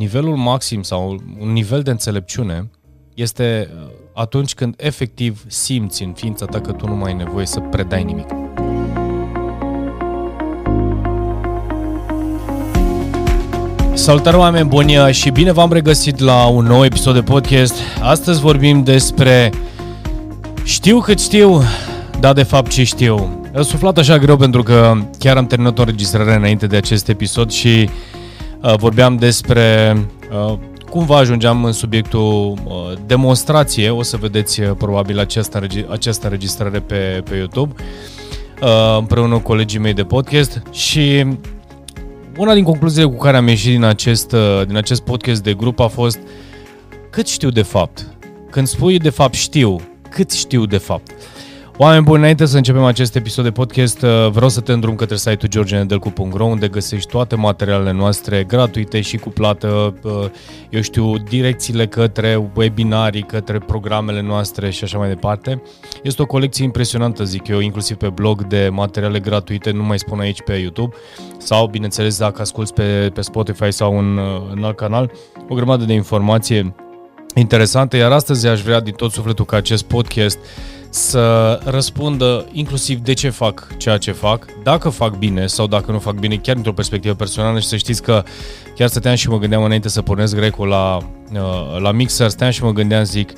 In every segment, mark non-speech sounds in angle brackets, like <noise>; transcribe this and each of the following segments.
nivelul maxim sau un nivel de înțelepciune este uh, atunci când efectiv simți în ființa ta că tu nu mai ai nevoie să predai nimic. Salutare oameni buni și bine v-am regăsit la un nou episod de podcast. Astăzi vorbim despre știu cât știu, dar de fapt ce știu. A suflat așa greu pentru că chiar am terminat o înregistrare înainte de acest episod și uh, vorbeam despre uh, cumva ajungeam în subiectul uh, demonstrație. O să vedeți uh, probabil această, această înregistrare pe, pe YouTube uh, împreună cu colegii mei de podcast și una din concluziile cu care am ieșit din acest, uh, din acest podcast de grup a fost cât știu de fapt. Când spui de fapt știu, cât știu de fapt. Oameni buni, înainte să începem acest episod de podcast, uh, vreau să te îndrum către site-ul georgenedelcu.ro unde găsești toate materialele noastre gratuite și cu plată, uh, eu știu, direcțiile către webinarii, către programele noastre și așa mai departe. Este o colecție impresionantă, zic eu, inclusiv pe blog de materiale gratuite, nu mai spun aici pe YouTube. Sau, bineînțeles, dacă asculti pe, pe Spotify sau în, uh, în alt canal, o grămadă de informație interesantă, iar astăzi aș vrea din tot sufletul ca acest podcast să răspundă inclusiv de ce fac ceea ce fac, dacă fac bine sau dacă nu fac bine, chiar dintr-o perspectivă personală și să știți că chiar stăteam și mă gândeam înainte să pornesc grecul la, uh, la mixer, stăteam și mă gândeam, zic,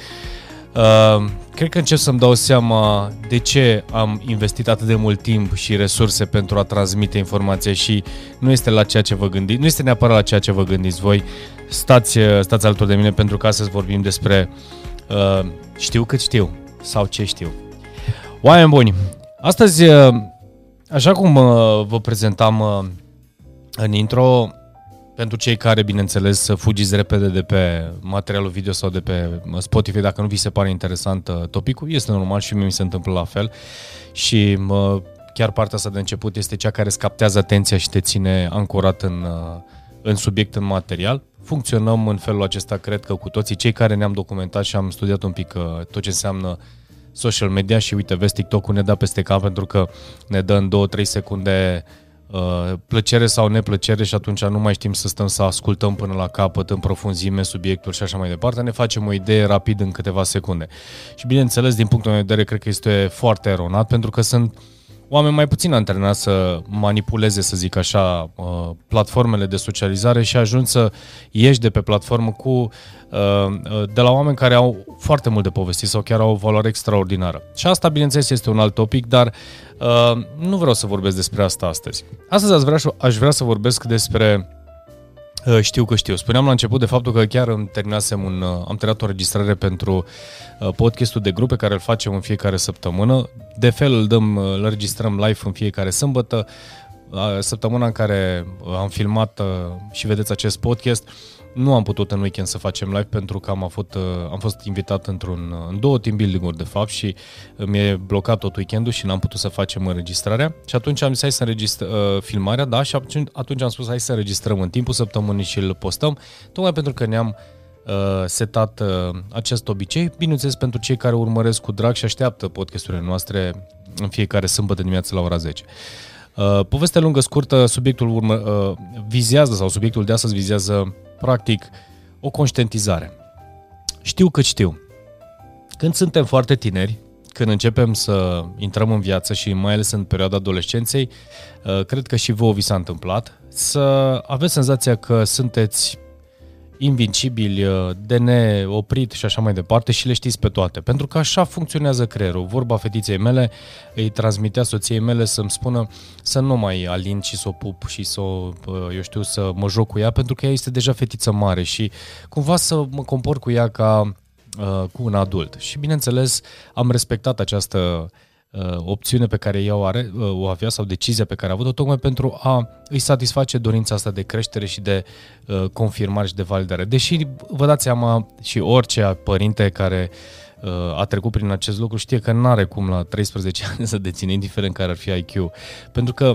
Uh, cred că încep să-mi dau seama de ce am investit atât de mult timp și resurse pentru a transmite informația și nu este la ceea ce vă gândiți, nu este neapărat la ceea ce vă gândiți voi. Stați, uh, stați alături de mine pentru că astăzi vorbim despre uh, știu cât știu sau ce știu. Oameni buni, astăzi, uh, așa cum uh, vă prezentam uh, în intro, pentru cei care, bineînțeles, fugiți repede de pe materialul video sau de pe Spotify, dacă nu vi se pare interesant topicul, este normal și mie mi se întâmplă la fel. Și chiar partea asta de început este cea care îți captează atenția și te ține ancorat în, în subiect, în material. Funcționăm în felul acesta, cred că cu toții, cei care ne-am documentat și am studiat un pic uh, tot ce înseamnă social media și uite, vezi, TikTok-ul ne dă peste cap pentru că ne dă în 2-3 secunde uh, plăcere sau neplăcere și atunci nu mai știm să stăm să ascultăm până la capăt în profunzime subiectul și așa mai departe, ne facem o idee rapid în câteva secunde. Și bineînțeles, din punctul meu de vedere, cred că este foarte eronat pentru că sunt uh, oameni mai puțin antrenați să manipuleze, să zic așa, uh, platformele de socializare și ajung să ieși de pe platformă cu uh, uh, de la oameni care au foarte mult de povestit sau chiar au o valoare extraordinară. Și asta, bineînțeles, este un alt topic, dar nu vreau să vorbesc despre asta astăzi. Astăzi aș vrea, aș vrea să vorbesc despre Uh, știu că știu. Spuneam la început de faptul că chiar îmi terminasem un, uh, am terminat o registrare pentru uh, podcastul de grupe care îl facem în fiecare săptămână. De fel îl dăm, îl registrăm live în fiecare sâmbătă. Săptămâna în care am filmat și vedeți acest podcast, nu am putut în weekend să facem live pentru că am, avut, uh, am fost invitat într-un, uh, în două team building-uri de fapt și uh, mi-e blocat tot weekendul și n-am putut să facem înregistrarea. Și atunci am zis hai să înregistrăm uh, filmarea, da, și atunci, atunci am spus hai să înregistrăm în timpul săptămânii și îl postăm, tocmai pentru că ne-am uh, setat uh, acest obicei, bineînțeles pentru cei care urmăresc cu drag și așteaptă podcasturile noastre în fiecare sâmbătă dimineață la ora 10. Uh, poveste lungă, scurtă, subiectul urmă, uh, vizează sau subiectul de astăzi vizează practic o conștientizare. Știu că știu. Când suntem foarte tineri, când începem să intrăm în viață și mai ales în perioada adolescenței, uh, cred că și vouă vi s-a întâmplat, să aveți senzația că sunteți invincibili, uh, de neoprit și așa mai departe și le știți pe toate. Pentru că așa funcționează creierul. Vorba fetiței mele îi transmitea soției mele să-mi spună să nu mai alin și să o pup și să o, uh, eu știu, să mă joc cu ea pentru că ea este deja fetiță mare și cumva să mă compor cu ea ca uh, cu un adult. Și bineînțeles am respectat această uh, uh, opțiune pe care ea o, are, uh, o avea sau decizia pe care a avut-o, tocmai pentru a îi satisface dorința asta de creștere și de uh, confirmare și de validare. Deși vă dați seama și orice părinte care uh, a trecut prin acest lucru știe că nu are cum la 13 <laughs> ani să deține, indiferent care ar fi IQ. Pentru că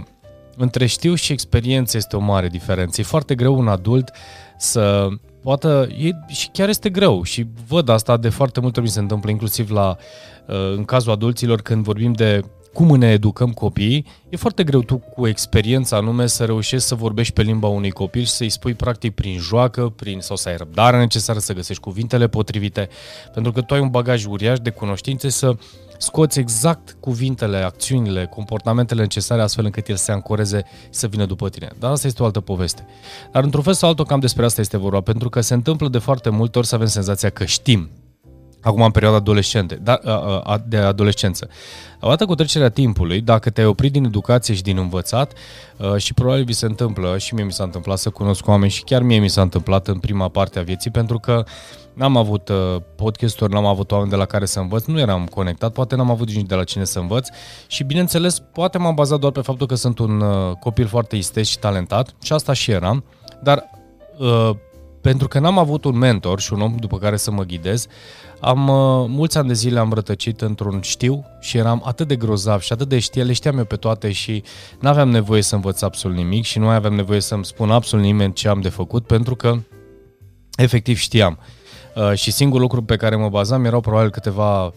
între știu și experiență este o mare diferență. E foarte greu un adult să poată, e, și chiar este greu și văd asta de foarte multe ori se întâmplă, inclusiv la, uh, în cazul adulților când vorbim de cum ne educăm copiii, e foarte greu tu cu experiența anume să reușești să vorbești pe limba unui copil și să-i spui practic prin joacă, prin, sau să ai răbdare necesară, să găsești cuvintele potrivite, pentru că tu ai un bagaj uriaș de cunoștințe să scoți exact cuvintele, acțiunile, comportamentele necesare astfel încât el să se ancoreze și să vină după tine. Dar asta este o altă poveste. Dar într-un fel sau altul cam despre asta este vorba, pentru că se întâmplă de foarte multe ori să avem senzația că știm acum în perioada adolescente, da, de adolescență. Odată cu trecerea timpului, dacă te-ai oprit din educație și din învățat, și probabil vi se întâmplă, și mie mi s-a întâmplat să cunosc oameni și chiar mie mi s-a întâmplat în prima parte a vieții, pentru că n-am avut podcasturi, n-am avut oameni de la care să învăț, nu eram conectat, poate n-am avut nici de la cine să învăț și bineînțeles, poate m-am bazat doar pe faptul că sunt un copil foarte isteț și talentat și asta și eram, dar pentru că n-am avut un mentor și un om după care să mă ghidez, am uh, mulți ani de zile am rătăcit într-un știu și eram atât de grozav și atât de știe, le știam eu pe toate și nu aveam nevoie să învăț absolut nimic și nu aveam nevoie să-mi spun absolut nimeni ce am de făcut pentru că efectiv știam. Uh, și singurul lucru pe care mă bazam erau probabil câteva uh,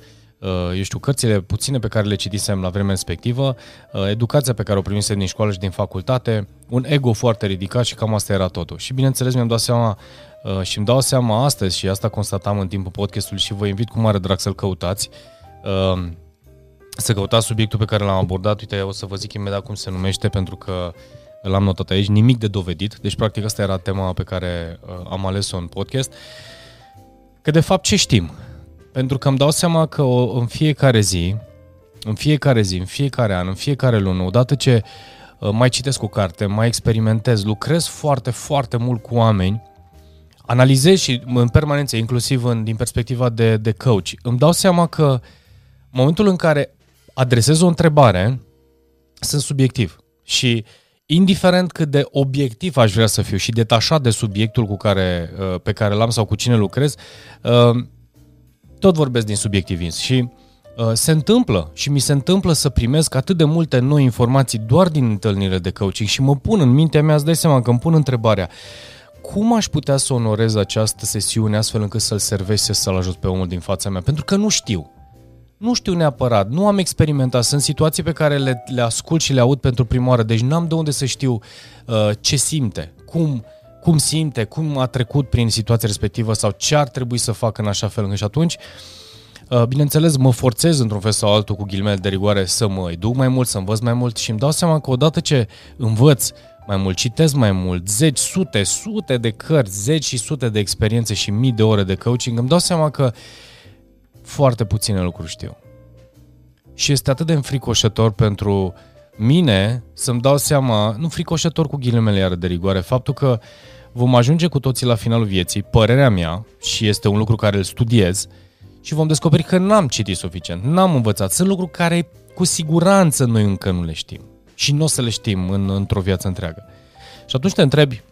eu știu, cărțile puține pe care le citisem la vremea respectivă, uh, educația pe care o primisem din școală și din facultate, un ego foarte ridicat și cam asta era totul. Și bineînțeles mi-am dat seama Uh, și îmi dau seama astăzi și asta constatam în timpul podcastului și vă invit cu mare drag să-l căutați. Uh, să căutați subiectul pe care l-am abordat. Uite, o să vă zic imediat cum se numește pentru că l-am notat aici. Nimic de dovedit. Deci, practic, asta era tema pe care uh, am ales-o în podcast. Că, de fapt, ce știm? Pentru că îmi dau seama că în fiecare zi, în fiecare zi, în fiecare an, în fiecare lună, odată ce mai citesc o carte, mai experimentez, lucrez foarte, foarte mult cu oameni analizez și în permanență, inclusiv în, din perspectiva de, de coach, îmi dau seama că în momentul în care adresez o întrebare, sunt subiectiv. Și indiferent cât de obiectiv aș vrea să fiu și detașat de subiectul cu care, uh, pe care l-am sau cu cine lucrez, uh, tot vorbesc din subiectivism. Și uh, se întâmplă și mi se întâmplă să primesc atât de multe noi informații doar din întâlnirile de coaching și mă pun în mintea mea, îți dai seama că îmi pun întrebarea, cum aș putea să onorez această sesiune astfel încât să-l servesc și să-l ajut pe omul din fața mea? Pentru că nu știu. Nu știu neapărat, nu am experimentat, sunt situații pe care le, le ascult și le aud pentru prima oară, deci n-am de unde să știu uh, ce simte, cum, cum simte, cum a trecut prin situația respectivă sau ce ar trebui să facă în așa fel încât și atunci uh, Bineînțeles, mă forțez într-un fel sau altul cu ghilmele de rigoare să mă educ mai mult, să învăț mai mult și îmi dau seama că odată ce învăț mai mult, citesc mai mult, zeci, sute, sute de cărți, zeci și sute de experiențe și mii de ore de coaching, îmi dau seama că foarte puține lucruri știu. Și este atât de înfricoșător pentru mine să-mi dau seama, nu fricoșător cu ghilimele iară de rigoare, faptul că vom ajunge cu toții la finalul vieții, părerea mea, și este un lucru care îl studiez, și vom descoperi că n-am citit suficient, n-am învățat. Sunt lucruri care cu siguranță noi încă nu le știm și nu o să le știm în, într-o viață întreagă. Și atunci te întrebi,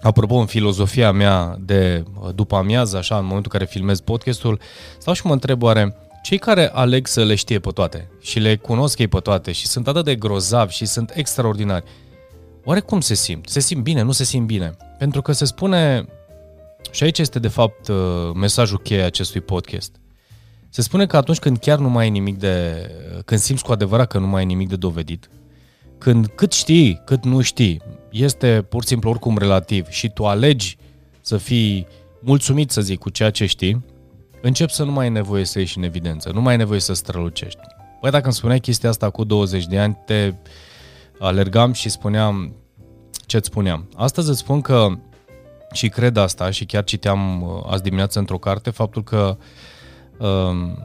apropo, în filozofia mea de după amiază, așa, în momentul în care filmez podcastul, stau și mă întreb oare cei care aleg să le știe pe toate și le cunosc ei pe toate și sunt atât de grozavi și sunt extraordinari, oare cum se simt? Se simt bine? Nu se simt bine? Pentru că se spune, și aici este de fapt uh, mesajul cheie acestui podcast, se spune că atunci când chiar nu mai ai nimic de, când simți cu adevărat că nu mai ai nimic de dovedit, când cât știi, cât nu știi, este pur și simplu oricum relativ și tu alegi să fii mulțumit, să zic, cu ceea ce știi, încep să nu mai ai nevoie să ieși în evidență, nu mai ai nevoie să strălucești. Păi dacă îmi spuneai chestia asta cu 20 de ani, te alergam și spuneam ce-ți spuneam. Astăzi îți spun că și cred asta și chiar citeam uh, azi dimineață într-o carte faptul că um,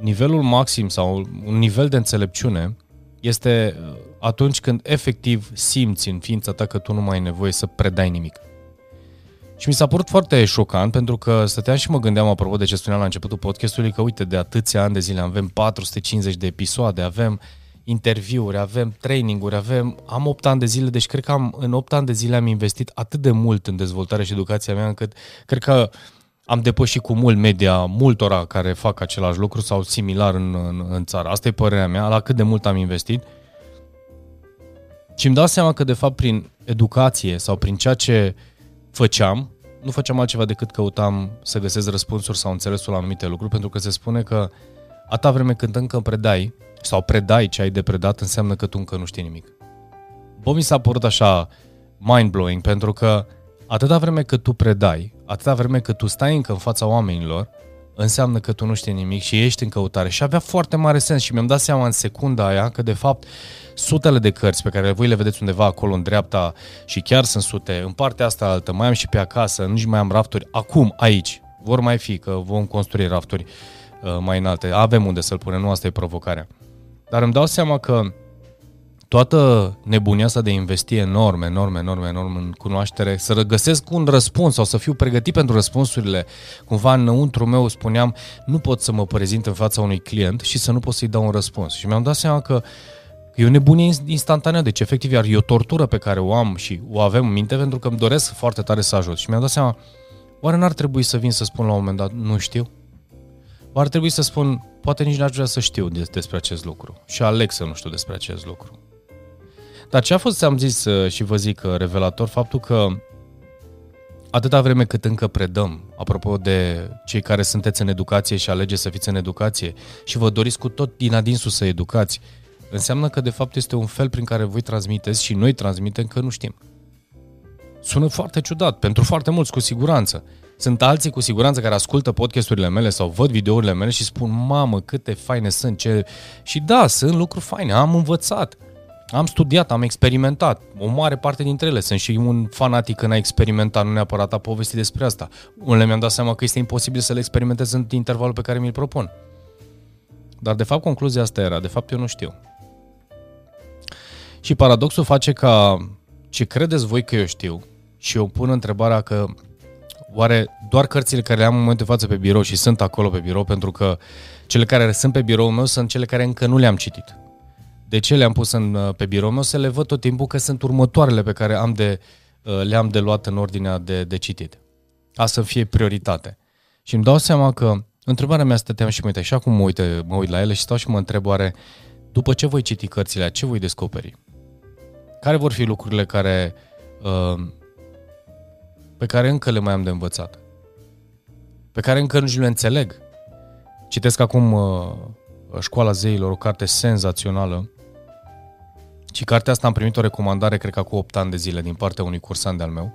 nivelul maxim sau un nivel de înțelepciune este uh, atunci când efectiv simți în ființa ta că tu nu mai ai nevoie să predai nimic. Și mi s-a părut foarte șocant pentru că stăteam și mă gândeam apropo de ce spuneam la începutul podcastului că uite de atâția ani de zile avem 450 de episoade, avem interviuri, avem traininguri, avem, am 8 ani de zile, deci cred că am, în 8 ani de zile am investit atât de mult în dezvoltare și educația mea încât cred că am depășit cu mult media multora care fac același lucru sau similar în, în, în țară. Asta e părerea mea, la cât de mult am investit. Și îmi dau seama că, de fapt, prin educație sau prin ceea ce făceam, nu făceam altceva decât căutam să găsesc răspunsuri sau înțelesul la anumite lucruri, pentru că se spune că Atâta vreme când încă predai sau predai ce ai de predat, înseamnă că tu încă nu știi nimic. Bă, mi s-a părut așa mind-blowing, pentru că atâta vreme cât tu predai, atâta vreme cât tu stai încă în fața oamenilor, înseamnă că tu nu știi nimic și ești în căutare. Și avea foarte mare sens și mi-am dat seama în secunda aia că de fapt sutele de cărți pe care voi le vedeți undeva acolo în dreapta și chiar sunt sute, în partea asta altă, mai am și pe acasă, nici mai am rafturi, acum, aici, vor mai fi, că vom construi rafturi uh, mai înalte, avem unde să-l punem, nu asta e provocarea. Dar îmi dau seama că toată nebunia asta de a investi enorm, enorm, enorm, enorm în cunoaștere, să găsesc un răspuns sau să fiu pregătit pentru răspunsurile, cumva înăuntru meu spuneam, nu pot să mă prezint în fața unui client și să nu pot să-i dau un răspuns. Și mi-am dat seama că E o nebunie instantanea, deci efectiv iar e o tortură pe care o am și o avem în minte pentru că îmi doresc foarte tare să ajut. Și mi-am dat seama, oare n-ar trebui să vin să spun la un moment dat, nu știu? Oare ar trebui să spun, poate nici n-aș vrea să știu despre acest lucru și aleg să nu știu despre acest lucru. Dar ce a fost, am zis uh, și vă zic, uh, revelator, faptul că atâta vreme cât încă predăm, apropo de cei care sunteți în educație și alegeți să fiți în educație și vă doriți cu tot din adinsul să educați, înseamnă că de fapt este un fel prin care voi transmiteți și noi transmitem că nu știm. Sună foarte ciudat, pentru foarte mulți, cu siguranță. Sunt alții cu siguranță care ascultă podcasturile mele sau văd videourile mele și spun, mamă, câte faine sunt, ce... Și da, sunt lucruri faine, am învățat, am studiat, am experimentat. O mare parte dintre ele sunt și un fanatic în a experimenta, nu neapărat a povesti despre asta. Unele mi-am dat seama că este imposibil să le experimentez în intervalul pe care mi-l propun. Dar de fapt concluzia asta era, de fapt eu nu știu. Și paradoxul face ca ce credeți voi că eu știu și eu pun întrebarea că oare doar cărțile care le am în momentul de față pe birou și sunt acolo pe birou pentru că cele care sunt pe birou meu sunt cele care încă nu le-am citit. De ce le-am pus în, pe birou meu? Să le văd tot timpul că sunt următoarele pe care am de, le-am de luat în ordinea de, de citit. A să fie prioritate. Și îmi dau seama că întrebarea mea stăteam și mă uite, și acum mă, uite, mă uit la ele și stau și mă întreb oare după ce voi citi cărțile, ce voi descoperi? Care vor fi lucrurile care, uh, pe care încă le mai am de învățat? Pe care încă nu le înțeleg? Citesc acum uh, Școala Zeilor, o carte senzațională. Și cartea asta am primit o recomandare, cred că cu 8 ani de zile, din partea unui cursant de-al meu.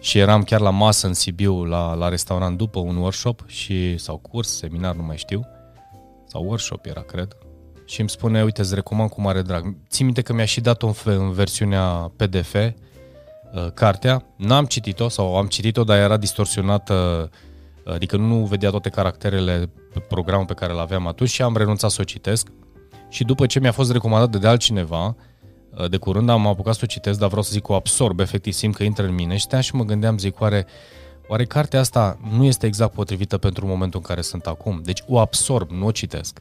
Și eram chiar la masă în Sibiu, la, la restaurant, după un workshop și sau curs, seminar, nu mai știu. Sau workshop era, cred și îmi spune, uite, îți recomand cu mare drag. Țin minte că mi-a și dat-o în, în versiunea PDF, uh, cartea. N-am citit-o sau am citit-o, dar era distorsionată, uh, adică nu vedea toate caracterele pe programul pe care îl aveam atunci și am renunțat să o citesc. Și după ce mi-a fost recomandat de, de altcineva, uh, de curând am apucat să o citesc, dar vreau să zic o absorb, efectiv simt că intră în mine și și mă gândeam, zic, oare, oare cartea asta nu este exact potrivită pentru momentul în care sunt acum? Deci o absorb, nu o citesc.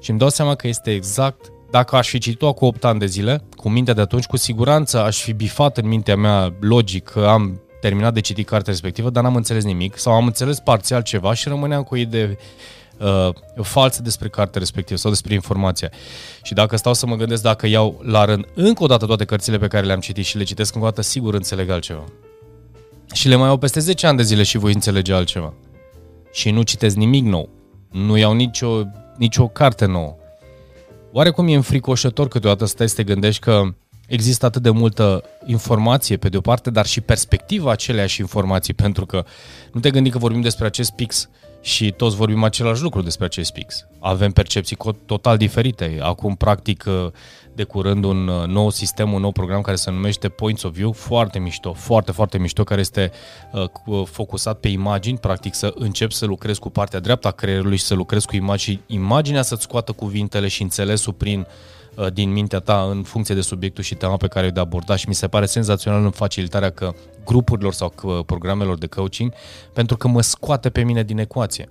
Și îmi dau seama că este exact, dacă aș fi citit-o cu 8 ani de zile, cu mintea de atunci, cu siguranță aș fi bifat în mintea mea logic că am terminat de citit cartea respectivă, dar n-am înțeles nimic sau am înțeles parțial ceva și rămâneam cu o idee uh, falsă despre cartea respectivă sau despre informația. Și dacă stau să mă gândesc dacă iau la rând încă o dată toate cărțile pe care le-am citit și le citesc încă o dată, sigur înțeleg altceva. Și le mai au peste 10 ani de zile și voi înțelege altceva. Și nu citesc nimic nou. Nu iau nicio nicio carte nouă. Oarecum e înfricoșător câteodată stai să te gândești că există atât de multă informație pe de o parte, dar și perspectiva aceleași informații, pentru că nu te gândi că vorbim despre acest pix și toți vorbim același lucru despre acest pix. Avem percepții total diferite. Acum, practic, de curând un uh, nou sistem, un nou program care se numește Points of View, foarte mișto, foarte, foarte mișto, care este uh, uh, focusat pe imagini, practic să începi să lucrezi cu partea dreaptă a creierului și să lucrezi cu imagini, imaginea să-ți scoată cuvintele și înțelesul prin uh, din mintea ta în funcție de subiectul și tema pe care ai de aborda și mi se pare senzațional în facilitarea că grupurilor sau programelor de coaching pentru că mă scoate pe mine din ecuație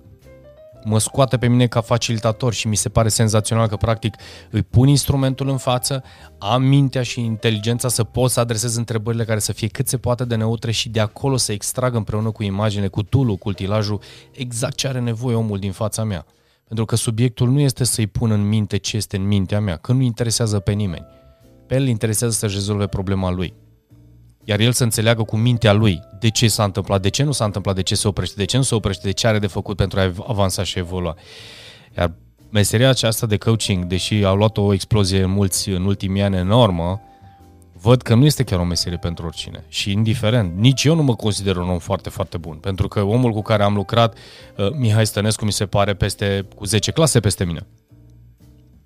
mă scoate pe mine ca facilitator și mi se pare senzațional că practic îi pun instrumentul în față, am mintea și inteligența să pot să adresez întrebările care să fie cât se poate de neutre și de acolo să extrag împreună cu imagine, cu tool cu utilajul, exact ce are nevoie omul din fața mea. Pentru că subiectul nu este să-i pun în minte ce este în mintea mea, că nu interesează pe nimeni. Pe el interesează să-și rezolve problema lui iar el să înțeleagă cu mintea lui de ce s-a întâmplat, de ce nu s-a întâmplat, de ce se oprește, de ce nu se oprește, de ce are de făcut pentru a avansa și evolua. Iar meseria aceasta de coaching, deși au luat o explozie în mulți în ultimii ani enormă, văd că nu este chiar o meserie pentru oricine. Și indiferent, nici eu nu mă consider un om foarte, foarte bun. Pentru că omul cu care am lucrat, uh, Mihai Stănescu, mi se pare peste, cu 10 clase peste mine.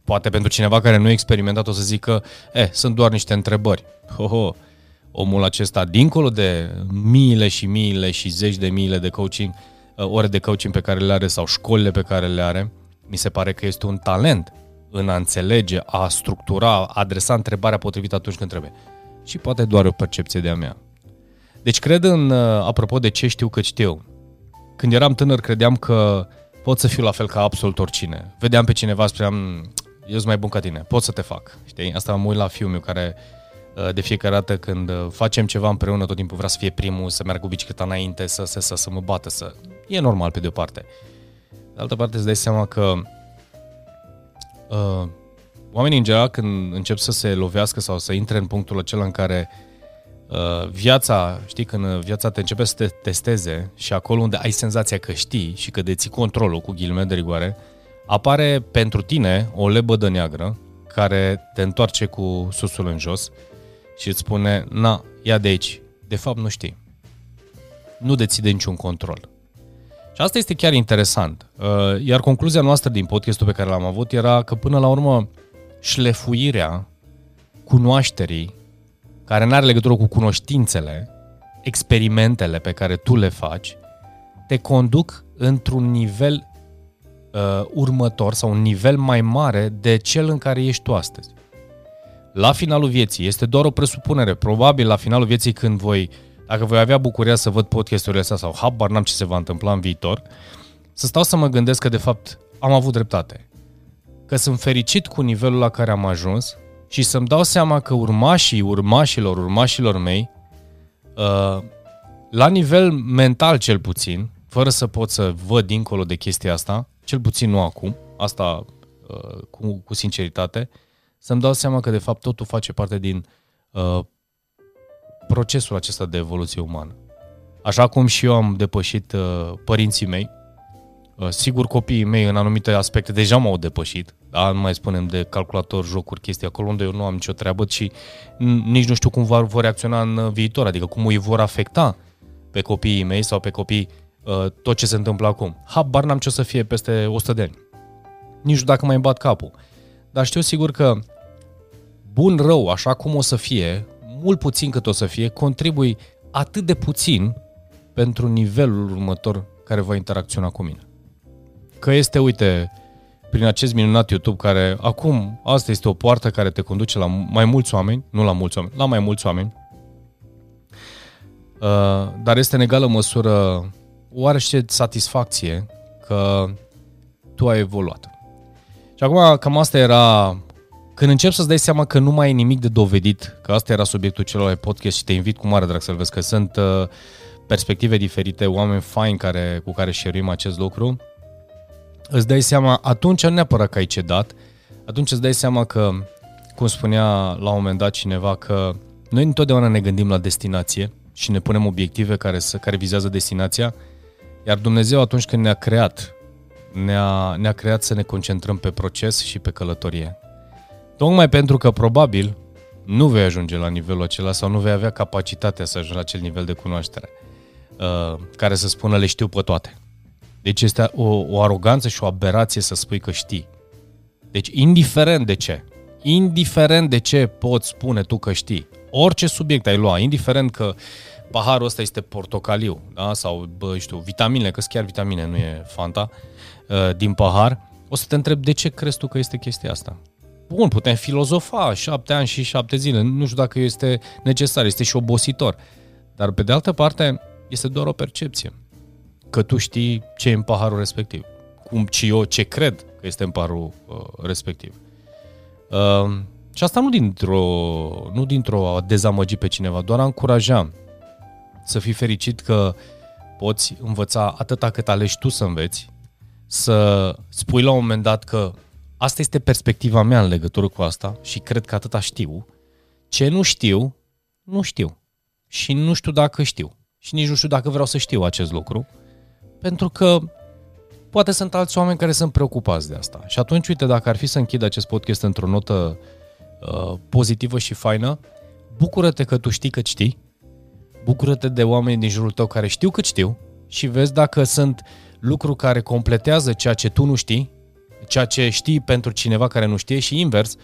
Poate pentru cineva care nu e experimentat o să zică, eh, sunt doar niște întrebări. Ho, ho. Omul acesta, dincolo de miile și miile și zeci de miile de coaching, uh, ore de coaching pe care le are sau școlile pe care le are, mi se pare că este un talent în a înțelege, a structura, a adresa întrebarea potrivită atunci când trebuie. Și poate doar o percepție de-a mea. Deci cred în, uh, apropo de ce știu că știu. Când eram tânăr credeam că pot să fiu la fel ca absolut oricine. Vedeam pe cineva, spuneam, eu sunt mai bun ca tine, pot să te fac. Știi? Asta mă uit la fiul meu care uh, de fiecare dată când uh, facem ceva împreună, tot timpul vrea să fie primul, să meargă cu bicicleta înainte, să, să, să, să mă bată, să... E normal pe de o parte. De altă parte îți dai seama că uh, oamenii în general când încep să se lovească sau să intre în punctul acela în care uh, viața, știi, când viața te începe să te testeze și acolo unde ai senzația că știi și că deții controlul cu ghilime de rigoare, apare pentru tine o lebădă neagră care te întoarce cu susul în jos și îți spune, na, ia de aici, de fapt nu știi. Nu deții de niciun control. Și asta este chiar interesant. Uh, iar concluzia noastră din podcastul pe care l-am avut era că până la urmă șlefuirea cunoașterii, care nu are legătură cu cunoștințele, experimentele pe care tu le faci, te conduc într-un nivel uh, următor sau un nivel mai mare de cel în care ești tu astăzi. La finalul vieții, este doar o presupunere, probabil la finalul vieții când voi uh, dacă voi avea bucuria să văd podcasturile astea sau habar n-am ce se va întâmpla în viitor, să stau să mă gândesc că de fapt am avut dreptate. Că sunt fericit cu nivelul la care am ajuns și să-mi dau seama că urmașii urmașilor urmașilor mei, uh, la nivel mental cel puțin, fără să pot să văd dincolo de chestia asta, cel puțin nu acum, asta uh, cu, cu sinceritate, să-mi dau seama că de fapt totul face parte din uh, procesul acesta de evoluție umană. Așa cum și eu am depășit uh, părinții mei, uh, sigur copiii mei în anumite aspecte deja m-au depășit, da? nu mai spunem de calculator, jocuri, chestii acolo unde eu nu am nicio treabă și nici nu știu cum vor, vor reacționa în viitor, adică cum îi vor afecta pe copiii mei sau pe copii uh, tot ce se întâmplă acum. Habar n-am ce o să fie peste 100 de ani. Nici nu dacă mai îmi bat capul. Dar știu sigur că bun rău, așa cum o să fie, mult puțin cât o să fie, contribui atât de puțin pentru nivelul următor care va interacționa cu mine. Că este, uite, prin acest minunat YouTube care acum, asta este o poartă care te conduce la mai mulți oameni, nu la mulți oameni, la mai mulți oameni, uh, dar este în egală măsură oarește satisfacție că tu ai evoluat. Și acum cam asta era când încep să-ți dai seama că nu mai e nimic de dovedit, că asta era subiectul celor podcast și te invit cu mare drag să-l vezi, că sunt uh, perspective diferite, oameni faini care, cu care șeruim acest lucru, îți dai seama, atunci nu neapărat că ai cedat, atunci îți dai seama că, cum spunea la un moment dat cineva, că noi întotdeauna ne gândim la destinație și ne punem obiective care, să, care vizează destinația, iar Dumnezeu atunci când ne-a creat, ne-a, ne-a creat să ne concentrăm pe proces și pe călătorie. Tocmai pentru că probabil nu vei ajunge la nivelul acela sau nu vei avea capacitatea să ajungi la acel nivel de cunoaștere uh, care să spună le știu pe toate. Deci este o, o aroganță și o aberație să spui că știi. Deci indiferent de ce, indiferent de ce poți spune tu că știi, orice subiect ai lua, indiferent că paharul ăsta este portocaliu, da? sau, bă, știu, vitamine, că chiar vitamine, nu e Fanta, uh, din pahar, o să te întreb de ce crezi tu că este chestia asta. Bun, putem filozofa șapte ani și șapte zile. Nu știu dacă este necesar, este și obositor. Dar pe de altă parte, este doar o percepție. Că tu știi ce e în paharul respectiv. Cum și eu ce cred că este în paharul uh, respectiv. Uh, și asta nu dintr-o, nu dintr-o a dezamăgi pe cineva, doar a încuraja să fii fericit că poți învăța atâta cât alegi tu să înveți, să spui la un moment dat că Asta este perspectiva mea în legătură cu asta și cred că atâta știu. Ce nu știu, nu știu. Și nu știu dacă știu. Și nici nu știu dacă vreau să știu acest lucru. Pentru că poate sunt alți oameni care sunt preocupați de asta. Și atunci, uite, dacă ar fi să închid acest podcast într-o notă uh, pozitivă și faină, bucură-te că tu știi că știi, bucură-te de oameni din jurul tău care știu că știu și vezi dacă sunt lucruri care completează ceea ce tu nu știi, ceea ce știi pentru cineva care nu știe și invers,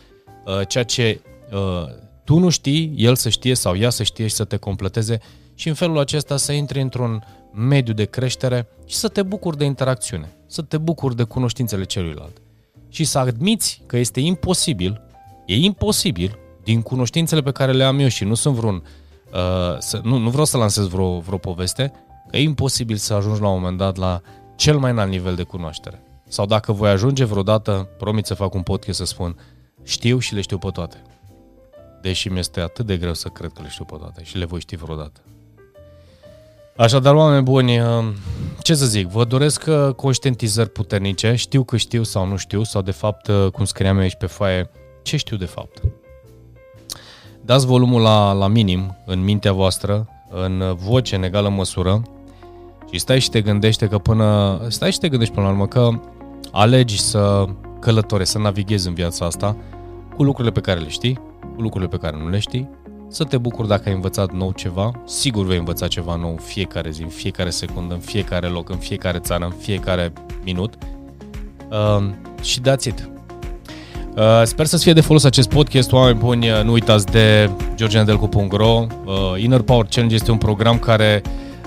uh, ceea ce uh, tu nu știi, el să știe sau ea să știe și să te completeze și în felul acesta să intri într-un mediu de creștere și să te bucuri de interacțiune, să te bucuri de cunoștințele celuilalt și să admiți că este imposibil, e imposibil, din cunoștințele pe care le am eu și nu sunt vreun, uh, să, nu, nu vreau să lansez vreo, vreo poveste, că e imposibil să ajungi la un moment dat la cel mai înalt nivel de cunoaștere. Sau dacă voi ajunge vreodată, promit să fac un podcast să spun, știu și le știu pe toate. Deși mi-este atât de greu să cred că le știu pe toate și le voi ști vreodată. Așadar, oameni buni, uh, ce să zic, vă doresc uh, conștientizări puternice, știu că știu sau nu știu, sau de fapt, uh, cum scriam aici pe foaie, ce știu de fapt. Dați volumul la, la minim în mintea voastră, în voce, în egală măsură, și stai și te gândește că până, stai și te gândești până la urmă că alegi să călătorești, să navighezi în viața asta cu lucrurile pe care le știi, cu lucrurile pe care nu le știi, să te bucuri dacă ai învățat nou ceva, sigur vei învăța ceva nou fiecare zi, în fiecare secundă, în fiecare loc, în fiecare țară, în fiecare minut. Uh, și dați it. Uh, sper să-ți fie de folos acest podcast, oameni buni, uh, nu uitați de georgianedelcu.ro uh, Inner Power Challenge este un program care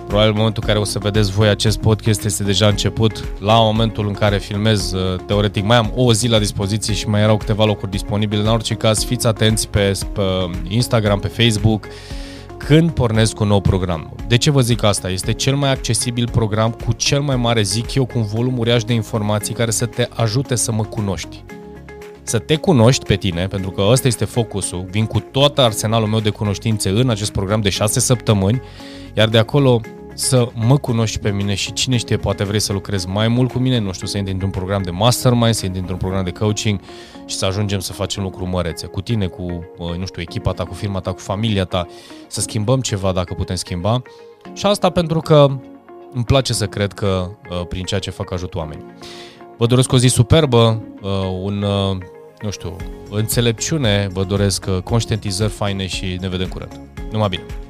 Probabil în momentul în care o să vedeți voi acest podcast este deja început. La momentul în care filmez, uh, teoretic, mai am o zi la dispoziție și mai erau câteva locuri disponibile. În orice caz, fiți atenți pe, pe Instagram, pe Facebook, când pornesc un nou program. De ce vă zic asta? Este cel mai accesibil program cu cel mai mare, zic eu, cu un volum uriaș de informații care să te ajute să mă cunoști. Să te cunoști pe tine, pentru că ăsta este focusul. Vin cu tot arsenalul meu de cunoștințe în acest program de 6 săptămâni, iar de acolo să mă cunoști pe mine și cine știe, poate vrei să lucrezi mai mult cu mine, nu știu, să intri într-un program de mastermind, să intri într-un program de coaching și să ajungem să facem lucruri mărețe cu tine, cu, nu știu, echipa ta, cu firma ta, cu familia ta, să schimbăm ceva dacă putem schimba. Și asta pentru că îmi place să cred că uh, prin ceea ce fac ajut oameni. Vă doresc o zi superbă, uh, un, uh, nu știu, înțelepciune, vă doresc conștientizări faine și ne vedem curând. Numai bine!